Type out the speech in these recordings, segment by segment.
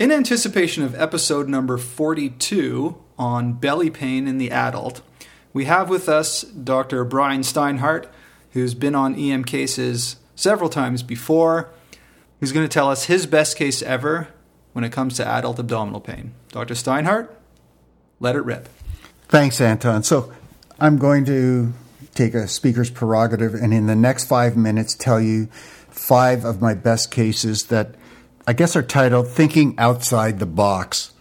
In anticipation of episode number 42 on belly pain in the adult, we have with us Dr. Brian Steinhardt, who's been on EM cases several times before, who's going to tell us his best case ever when it comes to adult abdominal pain. Dr. Steinhardt, let it rip. Thanks, Anton. So I'm going to take a speaker's prerogative and in the next five minutes tell you five of my best cases that I guess are titled Thinking Outside the Box.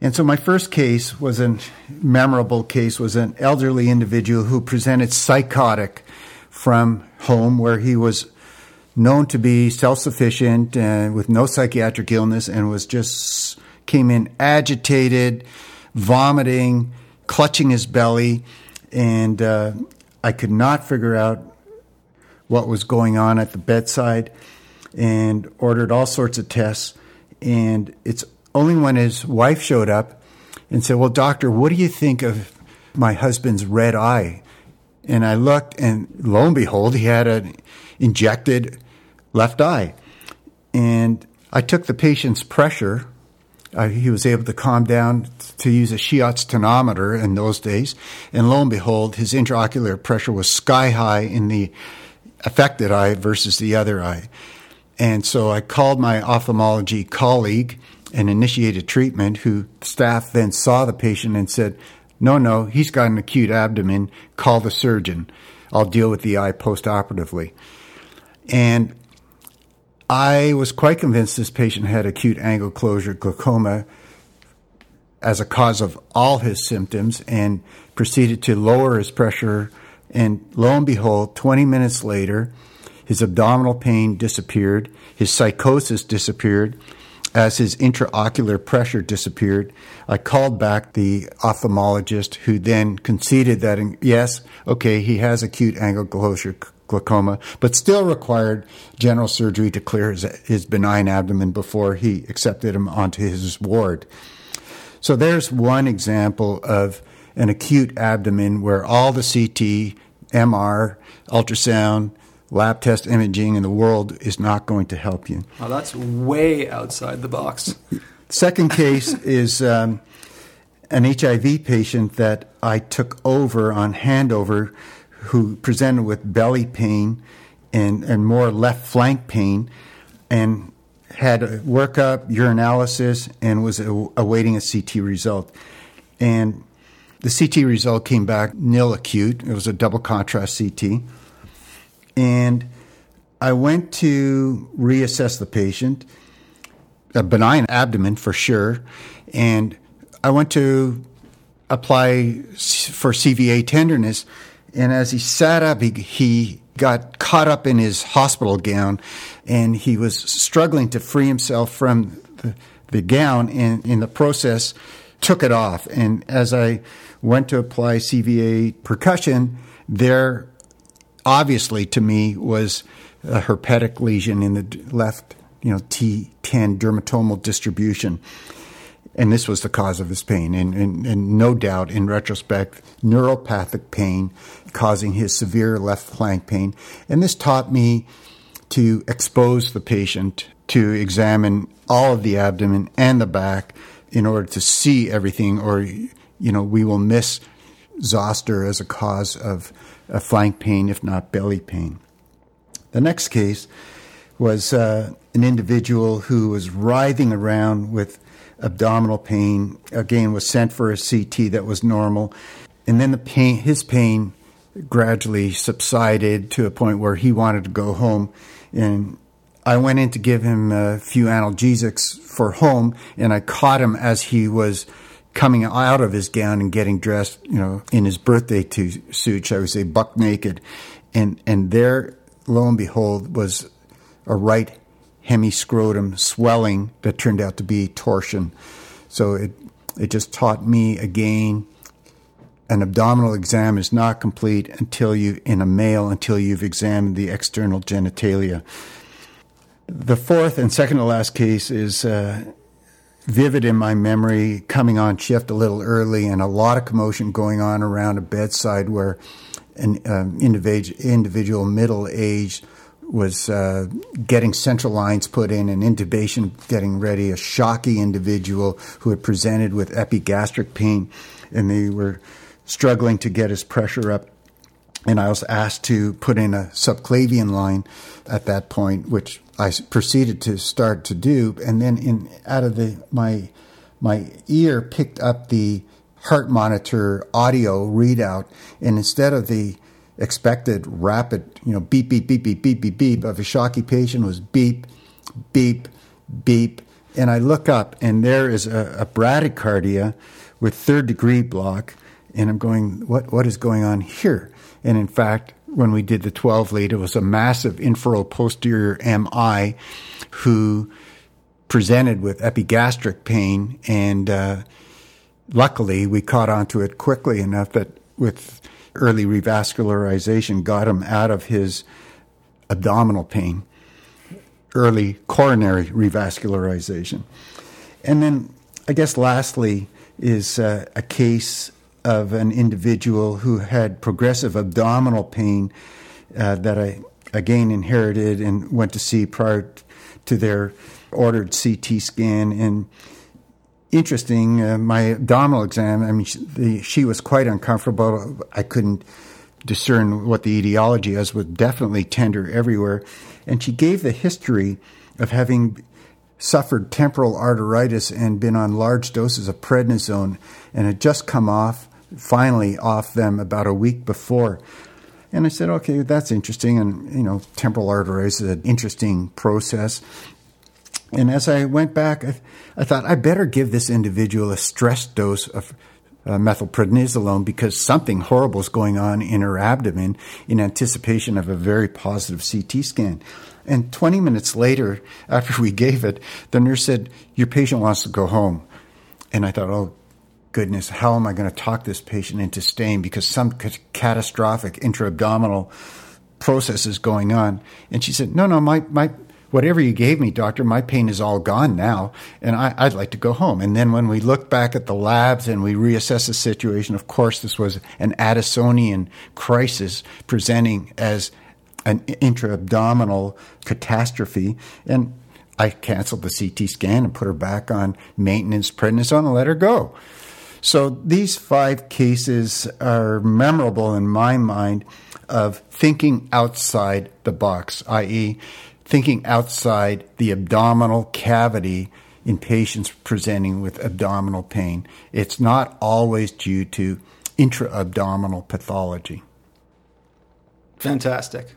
And so my first case was a memorable case was an elderly individual who presented psychotic from home where he was known to be self-sufficient and with no psychiatric illness and was just came in agitated, vomiting, clutching his belly, and uh, I could not figure out what was going on at the bedside and ordered all sorts of tests. And it's only when his wife showed up and said, Well, doctor, what do you think of my husband's red eye? And I looked, and lo and behold, he had an injected left eye. And I took the patient's pressure. Uh, he was able to calm down to use a Schiotz tonometer in those days. And lo and behold, his intraocular pressure was sky high in the affected eye versus the other eye. And so I called my ophthalmology colleague and initiated treatment, who staff then saw the patient and said, No, no, he's got an acute abdomen. Call the surgeon. I'll deal with the eye postoperatively. And I was quite convinced this patient had acute angle closure glaucoma as a cause of all his symptoms and proceeded to lower his pressure. And lo and behold, 20 minutes later, his abdominal pain disappeared. His psychosis disappeared as his intraocular pressure disappeared. I called back the ophthalmologist who then conceded that, yes, okay, he has acute angle closure glaucoma, but still required general surgery to clear his, his benign abdomen before he accepted him onto his ward. So there's one example of an acute abdomen where all the CT, MR, ultrasound, lab test imaging in the world is not going to help you. Oh, that's way outside the box. Second case is um, an HIV patient that I took over on handover who presented with belly pain and, and more left flank pain and had a workup, urinalysis, and was awaiting a CT result. And the CT result came back nil acute. It was a double contrast CT. And I went to reassess the patient, a benign abdomen for sure. And I went to apply for CVA tenderness. And as he sat up, he, he got caught up in his hospital gown and he was struggling to free himself from the, the gown and in the process took it off. And as I went to apply CVA percussion, there obviously to me was a herpetic lesion in the left, you know, T10 dermatomal distribution. And this was the cause of his pain. And, and, and no doubt, in retrospect, neuropathic pain causing his severe left flank pain. And this taught me to expose the patient to examine all of the abdomen and the back in order to see everything, or, you know, we will miss zoster as a cause of a flank pain, if not belly pain. The next case was uh, an individual who was writhing around with abdominal pain. Again, was sent for a CT that was normal, and then the pain, his pain, gradually subsided to a point where he wanted to go home. And I went in to give him a few analgesics for home, and I caught him as he was coming out of his gown and getting dressed, you know, in his birthday suit, shall we say, buck naked. And, and there, lo and behold, was a right hemiscrotum swelling that turned out to be torsion. So it, it just taught me again an abdominal exam is not complete until you, in a male, until you've examined the external genitalia. The fourth and second to last case is uh, vivid in my memory coming on shift a little early and a lot of commotion going on around a bedside where an um, individual, individual middle aged was uh, getting central lines put in and intubation getting ready. A shocky individual who had presented with epigastric pain, and they were struggling to get his pressure up. And I was asked to put in a subclavian line at that point, which I proceeded to start to do. And then in out of the my my ear picked up the heart monitor audio readout, and instead of the expected rapid, you know, beep, beep, beep, beep, beep, beep, beep of a shocky patient was beep, beep, beep. And I look up, and there is a, a bradycardia with third degree block. And I'm going, what, what is going on here? And in fact, when we did the 12 lead, it was a massive infero posterior MI who presented with epigastric pain. And uh, luckily, we caught onto it quickly enough that with early revascularization got him out of his abdominal pain, early coronary revascularization. And then, I guess, lastly, is uh, a case of an individual who had progressive abdominal pain uh, that I again inherited and went to see prior to their ordered CT scan. And interesting. Uh, my abdominal exam, I mean, she, the, she, was quite uncomfortable. I couldn't discern what the etiology was, was definitely tender everywhere. And she gave the history of having suffered temporal arteritis and been on large doses of prednisone and had just come off, finally off them about a week before. And I said, okay, that's interesting. And, you know, temporal arteritis is an interesting process. And as I went back, I, I, thought I better give this individual a stress dose of uh, methylprednisolone because something horrible is going on in her abdomen in anticipation of a very positive CT scan. And 20 minutes later, after we gave it, the nurse said, Your patient wants to go home. And I thought, Oh, goodness, how am I going to talk this patient into staying because some catastrophic intra abdominal process is going on? And she said, No, no, my, my, whatever you gave me, doctor, my pain is all gone now, and I, would like to go home. And then when we look back at the labs and we reassess the situation, of course, this was an Addisonian crisis presenting as an intra-abdominal catastrophe. And I canceled the CT scan and put her back on maintenance prednisone and let her go. So these five cases are memorable in my mind of thinking outside the box, i.e., thinking outside the abdominal cavity in patients presenting with abdominal pain. It's not always due to intra abdominal pathology. Fantastic.